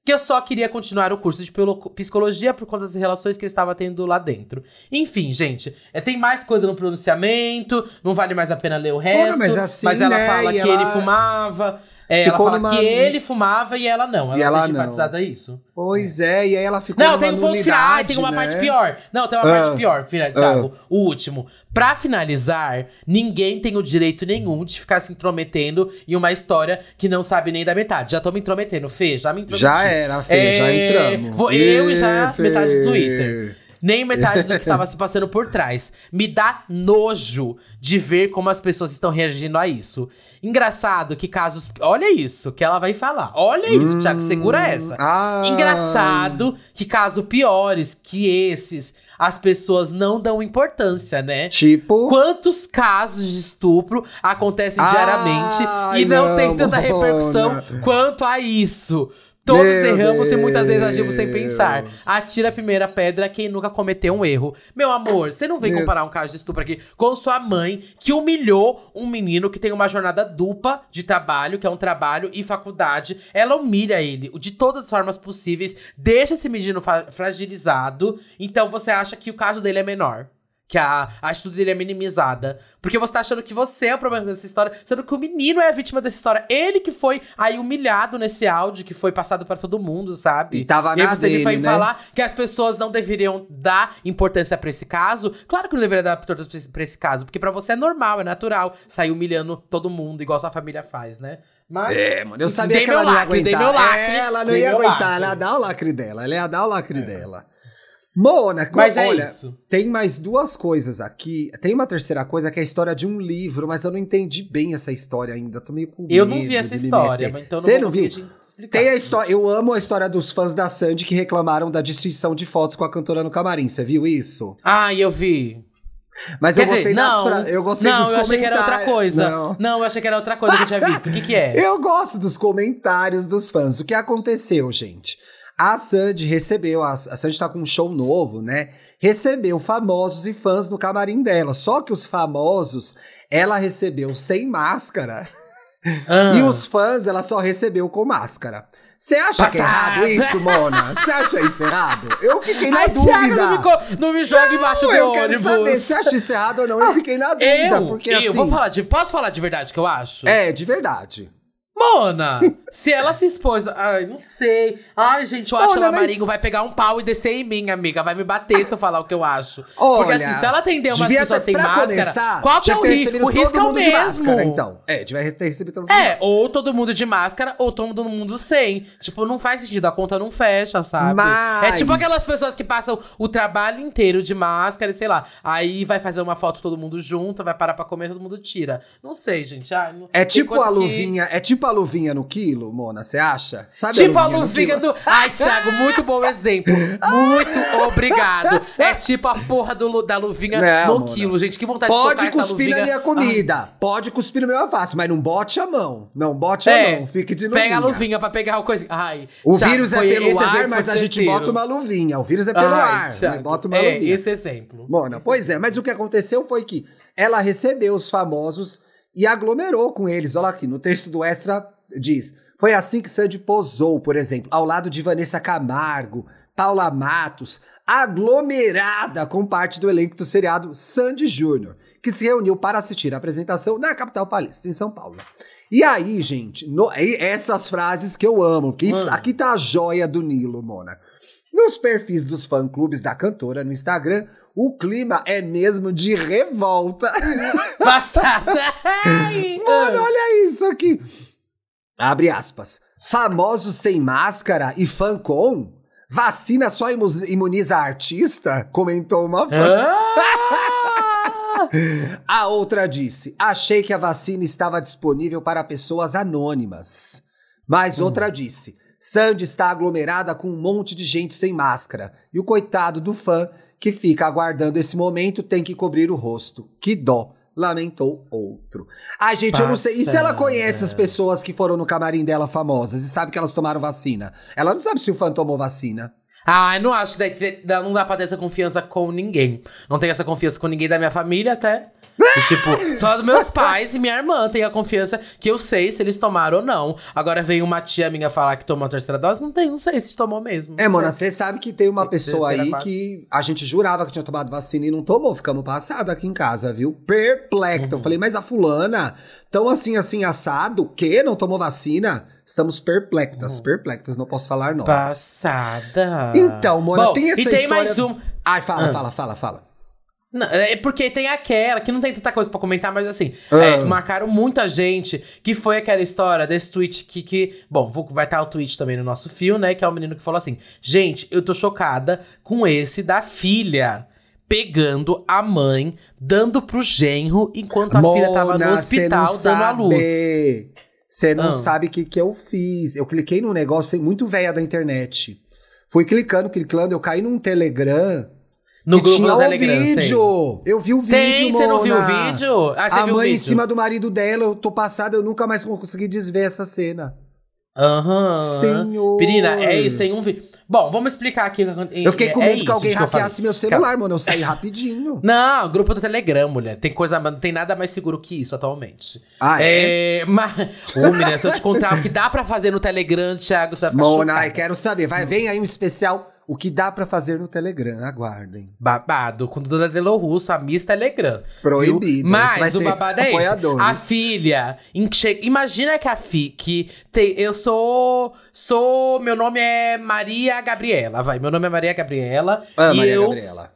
Que eu só queria continuar o curso de psicologia por conta das relações que eu estava tendo lá dentro. Enfim, gente, é, tem mais coisa no pronunciamento, não vale mais a pena ler o resto. mas assim, ela né, fala e que ela- ele fumava. É, ela Ficou fala numa- que ele fumava e ela não. Ela, E ela deixa não. enfatizado isso. Pois é, e aí ela ficou Não, tem um ponto final. Nulidade, tem uma né? parte pior. Não, tem uma Ah. parte pior, Thiago. O último. Pra finalizar, ninguém tem o direito nenhum de ficar se intrometendo em uma história que não sabe nem da metade. Já tô me intrometendo, Fê, já me intrometi. Já era, Fê, já É, entramos. vou- eu e já Fê. metade do Twitter. Nem metade do que estava se passando por trás. Me dá nojo de ver como as pessoas estão reagindo a isso. Engraçado que casos. Olha isso que ela vai falar. Olha isso, Thiago, segura essa. Ah. Engraçado que casos piores que esses, as pessoas não dão importância, né? Tipo. Quantos casos de estupro acontecem Ai, diariamente e não, não, tem tanta repercussão quanto a isso? Todos Meu erramos e muitas vezes agimos sem pensar. Deus. Atira a primeira pedra quem nunca cometeu um erro. Meu amor, você não vem Meu- comparar um caso de estupro aqui com sua mãe que humilhou um menino que tem uma jornada dupla de trabalho, que é um trabalho e faculdade. Ela humilha ele de todas as formas possíveis, deixa esse menino fragilizado. Então você acha que o caso dele é menor. Que a, a atitude dele é minimizada. Porque você tá achando que você é o problema dessa história, sendo que o menino é a vítima dessa história. Ele que foi aí humilhado nesse áudio, que foi passado pra todo mundo, sabe? E tava e aí você me vai dele, né? falar que as pessoas não deveriam dar importância pra esse caso. Claro que não deveria dar importância pra esse- caso, porque pra você é normal, é natural sair humilhando todo mundo, igual sua família faz, né? Mas. É, mano, eu sabia que ela não ia lacre, aguentar. dei meu lacre, É, ela não dei ia aguentar, lacre. ela ia dar o lacre dela, ela ia dar o lacre dela. Mona, Mas é olha, isso. tem mais duas coisas aqui. Tem uma terceira coisa que é a história de um livro, mas eu não entendi bem essa história ainda. Tô meio com Eu não vi essa história, mas então eu Você não não viu? Tem a história, eu amo a história dos fãs da Sandy que reclamaram da destruição de fotos com a cantora no camarim. Você viu isso? Ah, eu vi. Mas Quer eu gostei dizer, das não, fra... eu gostei não, dos eu achei que era outra comentários. coisa. Não. Não. eu achei que era outra coisa que eu tinha visto. O que que é? Eu gosto dos comentários dos fãs. O que aconteceu, gente? A Sandy recebeu, a, Sandy tá com um show novo, né? Recebeu famosos e fãs no camarim dela. Só que os famosos, ela recebeu sem máscara. Ah. E os fãs, ela só recebeu com máscara. Você acha que é Passada. errado isso, Mona? Você acha isso errado? Eu fiquei na Ai, dúvida. Thiago, não me, não me embaixo Não, do eu quero ônibus. saber se você acha isso errado ou não. Eu fiquei na dúvida, eu, porque eu assim... vou falar de. Posso falar de verdade o que eu acho? É, de verdade. Mona, se ela se expôs. Ai, não sei. Ai, gente, o Atila mas- Marinho vai pegar um pau e descer em mim, amiga. Vai me bater se eu falar o que eu acho. Olha, Porque assim, se ela atender umas pessoas ter- sem máscara, começar, qual que é o risco? O risco é o mesmo. máscara, então. É, devia ter recebido todo mundo de É, ou todo mundo de máscara, ou todo mundo sem. Tipo, não faz sentido, a conta não fecha, sabe? Mas- É tipo aquelas pessoas que passam o trabalho inteiro de máscara e sei lá. Aí vai fazer uma foto todo mundo junto, vai parar pra comer, todo mundo tira. Não sei, gente. Ai, não- É tipo a que- luvinha, é tipo a luvinha no quilo, Mona, você acha? Sabe Tipo a luvinha quilo? do. Ai, Thiago, muito bom exemplo. Muito obrigado. É tipo a porra do da luvinha Não, no Mona. quilo, gente. Que vontade de Pode socar essa cuspir luvinha. na minha comida, pode cuspir no meu alface, mas não bote a mão. Não bote a É, mão, fique de luvinha. Pega a luvinha pra pegar o coisinha. Ai, O Thiago, vírus é pelo esse ar, exemplo mas a gente bota uma luvinha. O vírus é pelo Ai, ar, Thiago, bota uma é, luvinha. esse exemplo. Mona, pois é, mas o que aconteceu foi que ela recebeu os famosos e aglomerou com eles. Olha aqui, no texto do Extra diz: Foi assim que Sandy posou, por exemplo, ao lado de Vanessa Camargo, Paula Matos, aglomerada com parte do elenco do seriado Sandy Júnior, que se reuniu para assistir a apresentação na capital paulista, em São Paulo. E aí, gente, no- aí essas frases que eu amo, que isso, aqui tá a joia do Nilo, Mona. Nos perfis dos fã-clubes da cantora no Instagram, o clima é mesmo de revolta. Passada. Mano, olha isso aqui. Abre aspas. Famosos sem máscara e fã com? Vacina só imu- imuniza artista? Comentou uma fã. Ah! A outra disse: Achei que a vacina estava disponível para pessoas anônimas. Mas outra disse: Sandy está aglomerada com um monte de gente sem máscara. E o coitado do fã que fica aguardando esse momento tem que cobrir o rosto. Que dó. Lamentou outro. Ai, gente, eu não sei. E se ela conhece as pessoas que foram no camarim dela famosas e sabe que elas tomaram vacina? Ela não sabe se o fã tomou vacina. Ah, eu não acho que que dá- não dá pra ter essa confiança com ninguém. Não tenho essa confiança com ninguém da minha família até. E, tipo, só dos meus pais e minha irmã tem a confiança que eu sei se eles tomaram ou não. Agora veio uma tia minha falar que tomou a terceira dose, não tem, não sei se tomou mesmo. É, sei. você sabe que tem uma Tem que pessoa terceira, aí quarta. que a gente jurava que tinha tomado vacina e não tomou. Ficamos passados aqui em casa, viu? Perplexo. Eu Uhum. falei, mas a fulana, tão assim, assim, assado, o quê? Não tomou vacina? Estamos perplexas, Uhum. perplexas, não posso falar nós. Passada. Então, Mona, Bom, tem essa e tem história... mais um. Ai, fala, Ah. fala, fala, fala. Não, é porque tem aquela que não tem tanta coisa pra comentar, mas assim, Ah. é, marcaram muita gente que foi aquela história desse tweet que. que bom, vou- vai estar o tweet também no nosso fio, né? Que é o menino que falou assim: gente, eu tô chocada com esse da filha. Pegando a mãe, dando pro genro, enquanto a filha tava no Mona, hospital dando a luz. Você não Ah. sabe o que, que eu fiz. Eu cliquei num negócio muito velho da internet. Fui clicando, clicando, eu caí num Telegram No que grupo tinha o Telegram, vídeo. Eu vi o vídeo, Tem, você não viu o vídeo? Ah, você a viu o mãe em vídeo? cima do marido dela, eu tô passada, eu nunca mais consegui desver essa cena. Aham. Senhor. Menina, é isso, tem um vídeo. Bom, vamos explicar aqui. Eu fiquei com é medo que isso, alguém hackeasse meu celular, mano. Eu saí rapidinho. Não, grupo do Telegram, mulher. Tem coisa, não tem nada mais seguro que isso atualmente. Ah, é? É, mas, ô, menina, se eu te contar o que dá pra fazer no Telegram, Thiago, você vai ficar Mona, quero saber. Vai, vem aí um especial. O que dá pra fazer no Telegram? Aguardem. Babado, com Duda Delo Russo, a Miss Telegram. Proibido, viu? Mas o babado é esse. A filha. Imagina que a fi que tem. Eu sou. Sou. Meu nome é Maria Gabriela. Vai, meu nome é Maria Gabriela. Ah, e Maria eu, Gabriela.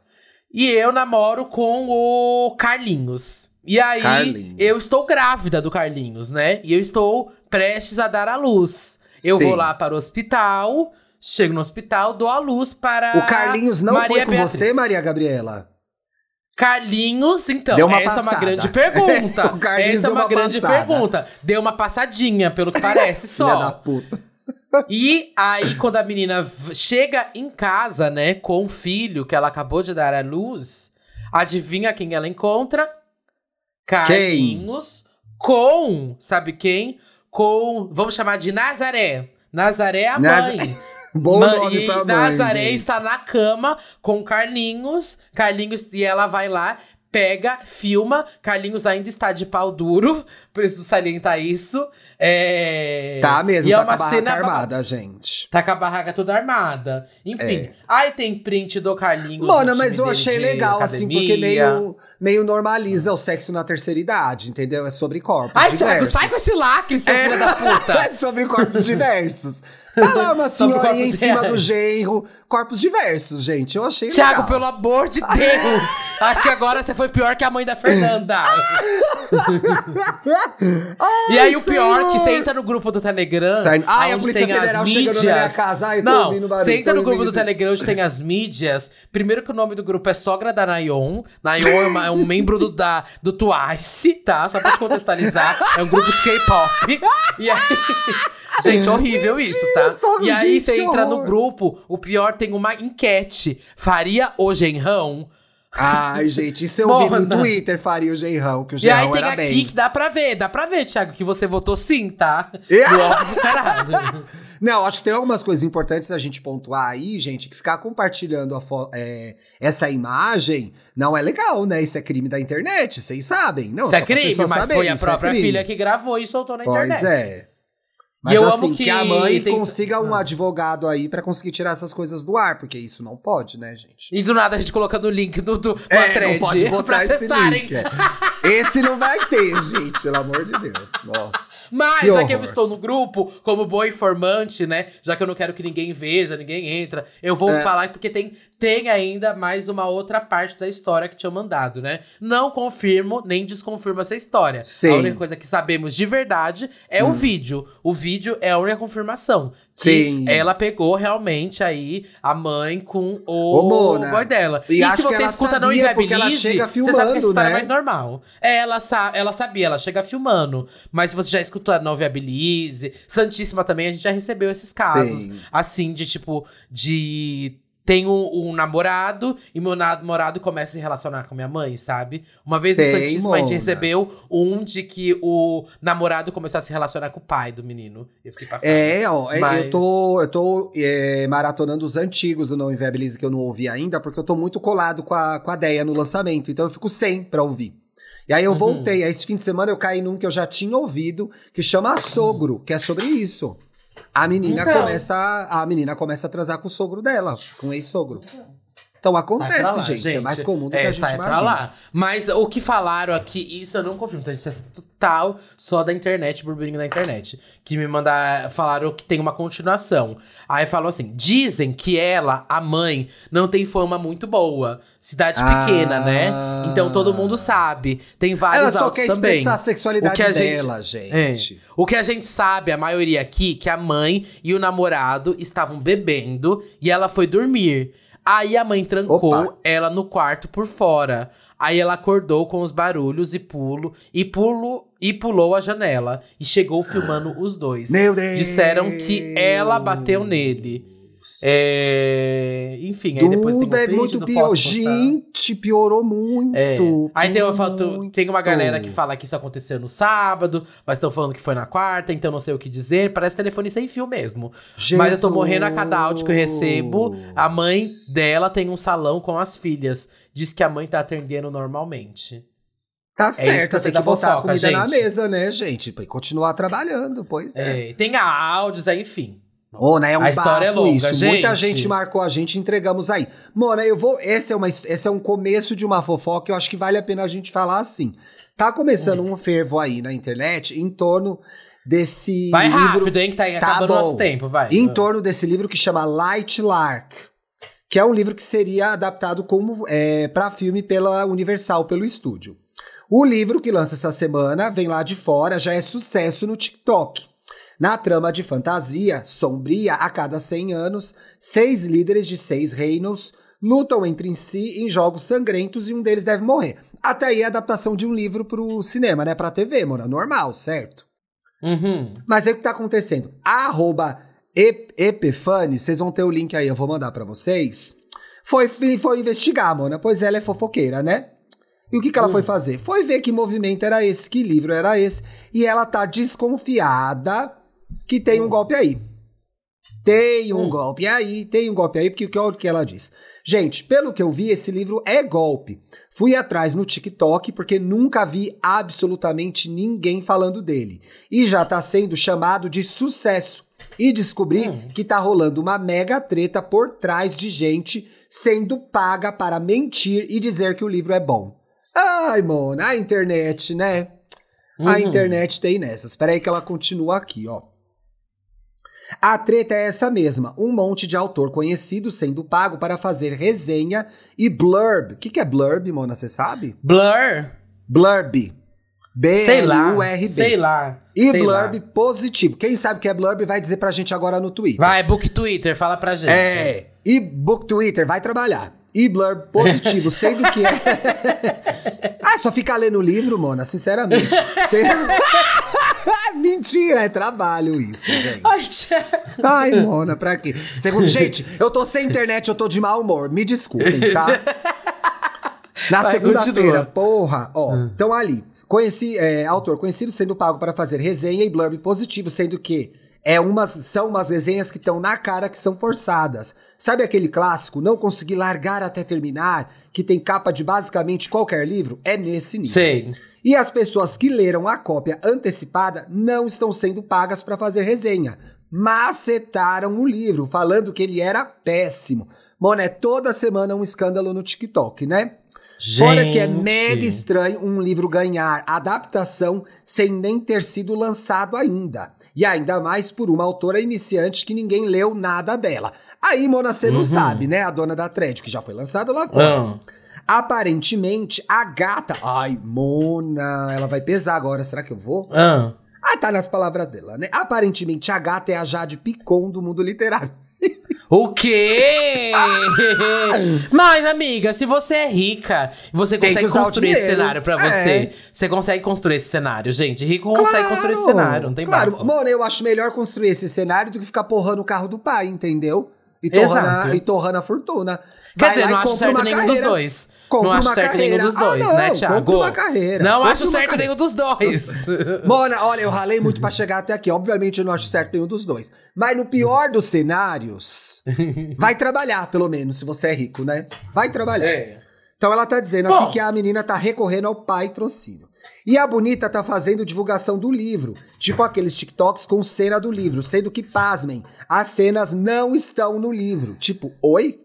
E eu namoro com o Carlinhos. E aí, Carlinhos. eu estou grávida do Carlinhos, né? E eu estou prestes a dar à luz. Eu Sim. vou lá para o hospital, chego no hospital, dou à luz para. O Carlinhos não Maria foi com Beatriz. você, Maria Gabriela? Carlinhos, então, Deu uma essa é uma passada. grande pergunta. O Carlinhos essa é uma, uma grande passada. pergunta. Deu uma passadinha, pelo que parece Filha da só. puta. E aí, quando a menina chega em casa, né, com o filho que ela acabou de dar à luz, adivinha quem ela encontra? Carlinhos com, sabe quem? Com, vamos chamar de Nazaré. Nazaré é a Naz- mãe. Bom Ma- nome e pra Nazaré está na cama com Carlinhos. Carlinhos, e ela vai lá, pega, filma. Carlinhos ainda está de pau duro. Preciso salientar isso. É... Tá mesmo, e tá é com a uma barraca armada, gente. Tá com a barraca toda armada. Enfim. É. Aí tem print do Carlinhos. Mona, no mas eu achei legal, assim, porque meio, meio normaliza o sexo na terceira idade, entendeu? É sobre corpos Ai, diversos. Thiago, sai com esse lacre, seu filho da puta. é sobre corpos diversos. Tá lá uma senhorinha em cima do reais. genro. Corpos diversos, gente. Eu achei Thiago, legal. pelo amor de Deus. Acho que agora você foi pior que a mãe da Fernanda. e aí o pior que você entra no grupo do Telegram. Sai- Ai, a Polícia tem as Federal chegando na minha casa. Ai, Não, ouvindo barulho, você entra no grupo do. Telegram onde tem as mídias. Primeiro que o nome do grupo é Sogra da Nayon. Nayon é, uma- é um membro do, da, do Twice, tá? Só pra te contextualizar. É um grupo de K-pop. E aí... Gente, horrível isso, tá? Só- E aí gente, você entra no horror. grupo, o pior tem uma enquete. Faria o genrão? Ai, gente, isso eu vi no. Twitter, faria o genrão, que o E genrão aí tem era aqui bem. que dá pra ver, dá pra ver, Thiago, que você votou sim, tá? É? No caralho. Não, acho que tem algumas coisas importantes da gente pontuar aí, gente, que ficar compartilhando a é, essa imagem não é legal, né? Isso é crime da internet, vocês sabem. Não, Isso é crime, mas saberem, foi a é própria crime. filha que gravou e soltou na Pois internet. é. Mas E eu assim, amo que... que a mãe tem- consiga um advogado aí pra conseguir tirar essas coisas do ar, porque isso não pode, né, gente? E do nada a gente colocando o link do, do, É, thread não pode botar pra esse acessarem. link. é. Esse não vai ter, gente, pelo amor de Deus. Nossa. Mas, já que eu estou no grupo, como boa informante, né? Já que eu não quero que ninguém veja, ninguém entra, eu vou É. falar porque tem, tem ainda mais uma outra parte da história que tinha mandado, né? Não confirmo nem desconfirmo essa história. Sim. Hum. A única coisa que sabemos de verdade é o vídeo. O vídeo é a única confirmação. Que Sim. ela pegou realmente aí a mãe com o Mona. boy dela. E E, se você escuta não inviabilize, você sabe que filmando, história é né? mais normal. É, ela, sa ela sabia, ela chega filmando. Mas se você já escutou a Não Viabilize, Santíssima também, a gente já recebeu esses casos. Sim. Assim, de tipo, de tenho um, namorado e meu namorado começa a se relacionar com minha mãe, sabe? Uma vez o Santíssimo a gente recebeu um de que o namorado começou a se relacionar com o pai do menino. Eu fiquei passada. É, ó, é, Mas- eu tô, eu tô é, maratonando os antigos do Não Inviabilize que eu não ouvi ainda, porque eu tô muito colado com a, com a Deia no lançamento, então eu fico sem pra ouvir. E aí eu Uhum. voltei, aí esse fim de semana eu caí num que eu já tinha ouvido, que chama Sogro, que é sobre isso. A menina Então. começa, a menina começa a transar com o sogro dela, com o ex-sogro. Então Pra acontece, lá, gente, é mais comum do que é, a gente sai imagina. pra lá. Mas o que falaram aqui, isso eu não confirmo, tá? Isso é total só da internet, burburinho da internet. Que me mandaram, falaram que tem uma continuação. Aí falam assim: dizem que ela, a mãe, não tem fama muito boa. Cidade Ah. pequena, né? Então todo mundo sabe. Tem vários Ela só autos quer também. expressar a sexualidade O que a gente- dela, gente. O que a gente sabe, a maioria aqui, que a mãe e o namorado estavam bebendo e ela foi dormir. Aí a mãe trancou Opa. ela no quarto por fora. Aí ela acordou com os barulhos e pulo e pulo e pulou a janela e chegou filmando os dois. Meu Deus! Disseram que ela bateu nele. É... Enfim, aí depois tem um é muito pior. Gente, piorou muito. É. Aí tem uma, foto, tem uma galera que fala que isso aconteceu no sábado, mas estão falando que foi na quarta, então não sei o que dizer. Parece telefone sem fio mesmo. Mas eu tô morrendo a cada áudio que eu recebo. A mãe dela tem um salão com as filhas. Diz que a mãe tá atendendo normalmente. Tá eu certo, tem que botar fofoca, a comida na gente. mesa, né, gente? Pra continuar trabalhando, pois é. É, tem áudios, aí, enfim. Mona, é um A história é longa, isso. Muita gente. gente marcou a gente, entregamos aí. Mona, eu vou. Esse é, uma, esse é um começo de uma fofoca, eu acho que vale a pena a gente falar assim. Tá começando Hum. um fervo aí na internet em torno desse. Vai livro, rápido, hein, que tá Tá acabando o bom. nosso tempo, vai. Em torno desse livro que chama Light Lark. Que é um livro que seria adaptado como é, para filme pela Universal, pelo estúdio. O livro que lança essa semana vem lá de fora, já é sucesso no TikTok. Na trama de fantasia sombria, a cada 100 anos, seis líderes de seis reinos lutam entre si em jogos sangrentos e um deles deve morrer. Até aí a adaptação de um livro pro cinema, né? Pra TV, mano. Normal, certo? Uhum. Mas aí o que tá acontecendo? A arroba Ep- Epifane, vocês vão ter o link aí, eu vou mandar pra vocês. Foi, foi investigar, Mona, pois ela é fofoqueira, né? E o que, que ela foi fazer? Foi ver que movimento era esse, que livro era esse. E ela tá desconfiada que tem um golpe aí. Tem um Hum. golpe aí, tem um golpe aí, porque o que- olha o que ela diz. Gente, pelo que eu vi, esse livro é golpe. Fui atrás no TikTok porque nunca vi absolutamente ninguém falando dele. E já tá sendo chamado de sucesso. E descobri Hum. que tá rolando uma mega treta por trás de gente sendo paga para mentir e dizer que o livro é bom. Ai, Mona, a internet, né? A Uhum. internet tem nessas. Espera aí que ela continua aqui, ó. A treta é essa mesma, um monte de autor conhecido sendo pago para fazer resenha e blurb. O que, que é blurb, Mona, você sabe? Blur? Blurb. Sei lá. B-L-U-R-B. Sei lá. E sei blurb lá. positivo. Quem sabe o que é blurb vai dizer pra gente agora no Twitter. Vai, book Twitter, fala pra gente. É. E book Twitter, vai trabalhar. E blurb positivo, sendo que é. ah, só ficar lendo o livro, Mona, sinceramente. Você- Mentira, é trabalho isso, gente. Ai. Ai, Mona, pra quê? Segundo, gente, eu tô sem internet, eu tô de mau humor. Me desculpem, tá? Na segunda-feira, porra, ó. Então ali, conheci, é, autor conhecido sendo pago para fazer resenha e blurb positivo, sendo que é umas, são umas resenhas que estão na cara que são forçadas. Sabe aquele clássico, não consegui largar até terminar, que tem capa de basicamente qualquer livro? É nesse nível. Sei. E as pessoas que leram a cópia antecipada não estão sendo pagas para fazer resenha. Macetaram o livro, falando que ele era péssimo. Mano, é toda semana um escândalo no TikTok, né? Fora que é Gente. mega estranho um livro ganhar adaptação sem nem ter sido lançado ainda. E ainda mais por uma autora iniciante que ninguém leu nada dela. Aí, Mona, você não sabe, né? A dona da thread, que já foi lançada lá fora. Ah, Aparentemente, a gata. Ai, Mona, ela vai pesar agora. Será que eu vou? ah. Ah, tá nas palavras dela, né? Aparentemente, a gata é a Jade Picon do mundo literário. O quê? Mas, amiga, se você é rica você Tem consegue construir esse cenário pra É. você, você consegue construir esse cenário, gente. Rico consegue construir esse cenário, não tem Claro, bafo. Mona, eu acho melhor construir esse cenário do que ficar porrando o carro do pai, entendeu? e torrando, Exato. a, e torrando a fortuna. Quer Vai dizer, não acho certo nenhum dos carreira. dois. Compra não acho certo nenhum carreira. dos dois, Ah, né, não, Thiago? compra uma carreira. Não Compra acho certo carreira. nenhum dos dois. Mona, olha, eu ralei muito pra chegar até aqui. Obviamente, eu não acho certo nenhum dos dois. Mas no pior dos cenários, vai trabalhar, pelo menos, se você é rico, né? Vai trabalhar. É. Então ela tá dizendo Bom. aqui que a menina tá recorrendo ao patrocínio. E a bonita tá fazendo divulgação do livro, tipo aqueles TikToks com cena do livro, sendo que, pasmem, as cenas não estão no livro. Tipo, oi?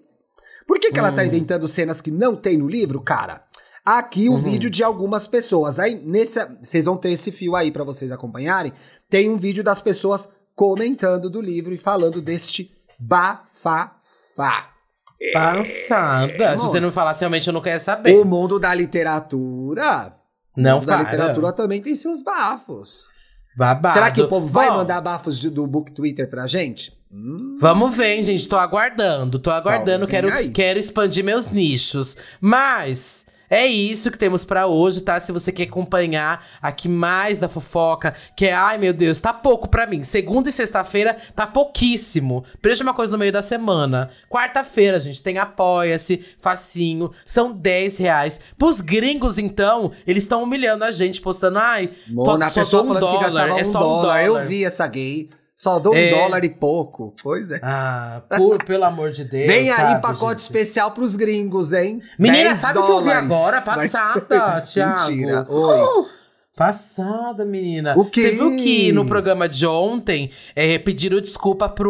Por que, que ela Hum. tá inventando cenas que não tem no livro, cara? Aqui Uhum. o vídeo de algumas pessoas. Aí, nessa, vocês vão ter esse fio aí pra vocês acompanharem. Tem um vídeo das pessoas comentando do livro e falando deste bafafá. Passada. Se você não falasse, realmente eu não queria saber. O mundo da literatura. Não o mundo da para. literatura também tem seus bafos. Babado. Será que o povo vai Bom, mandar bafos de- do book Twitter pra gente? Hum, Vamos ver, gente. Tô aguardando, tô aguardando. Quero, quero expandir meus nichos. Mas é isso que temos pra hoje, tá? Se você quer acompanhar aqui mais da fofoca, que é, ai meu Deus, tá pouco pra mim. Segunda e sexta-feira tá pouquíssimo. Veja uma coisa no meio da semana. Quarta-feira, gente, tem Apoia-se, facinho. São 10 reais. Pros gringos, então, eles estão humilhando a gente, postando, ai, Mona, a só pessoa um falando que dólar, gastava é um só dólar. um Eu dólar. vi essa gay. Só dou um É. dólar e pouco. Pois é. Ah, por, pelo amor de Deus. Vem aí sabe, pacote gente? especial pros gringos, hein? Menina, 10 sabe o que eu vi agora? Passada, Thiago. Mentira. Oi. Uh, passada, menina. O quê? Você viu que no programa de ontem é, pediram desculpa pro.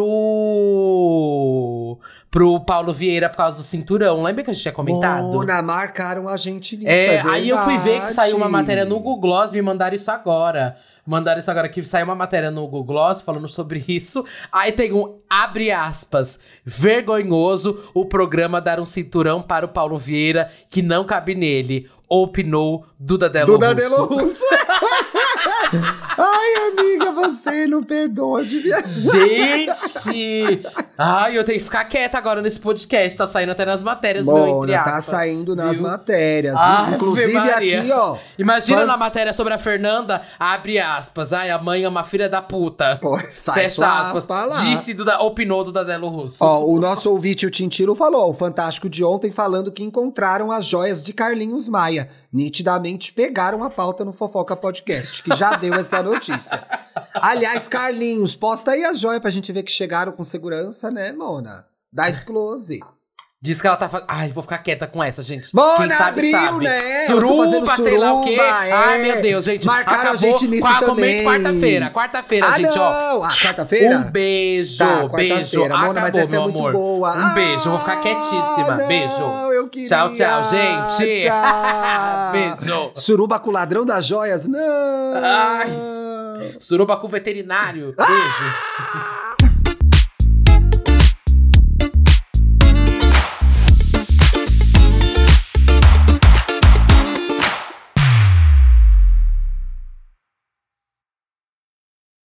pro Paulo Vieira por causa do cinturão. Lembra que a gente tinha comentado? Mona, marcaram a gente nisso. é, é aí eu fui ver que saiu uma matéria no Google Gloss, me mandaram isso agora. Mandaram isso agora, que saiu uma matéria no Google Gloss falando sobre isso. Aí tem um, abre aspas, vergonhoso o programa dar um cinturão para o Paulo Vieira que não cabe nele. Opinou Duda Delo Duda Russo. Delo Russo. Ai, amiga, você não perdoa de viajar. Gente! Ai, eu tenho que ficar quieta agora nesse podcast. Tá saindo até nas matérias, meu, entre Mona, tá aspas. saindo nas viu? matérias. Ave Inclusive aqui, ó. Imagina na matéria sobre a Fernanda, abre aspas. Ai, a mãe é uma filha da puta. Pô, sai Fecha aspas. aspa lá. Disse do, opinou do Dadelo Russo. Ó, o nosso ouvinte, o Tintilo, falou, o Fantástico de ontem, falando que encontraram as joias de Carlinhos Maia. Nitidamente pegaram a pauta no Fofoca Podcast, que já deu essa notícia. Aliás, Carlinhos, posta aí as joias pra gente ver que chegaram com segurança, né, Mona? Dá esse close. Diz que ela tá fazendo. Ai, vou ficar quieta com essa, gente. Mona, Quem sabe, abriu, sabe. né? Tão fazendo Suruba, sei lá o quê. suruba, é. Ai, meu Deus, gente. Marcaram a gente nisso Qua- também. Quarta-feira. Quarta-feira, ah, gente, ó. não! Ah, quarta-feira? Um beijo, Tá, beijo. Mona, mas Acabou, é meu muito amor. boa. Um beijo, vou ficar Ah, quietíssima. não, beijo. Eu queria. Tchau, tchau, gente. Tchau. Beijo. Suruba com ladrão das joias? Não. Ai. Suruba com veterinário. Beijo.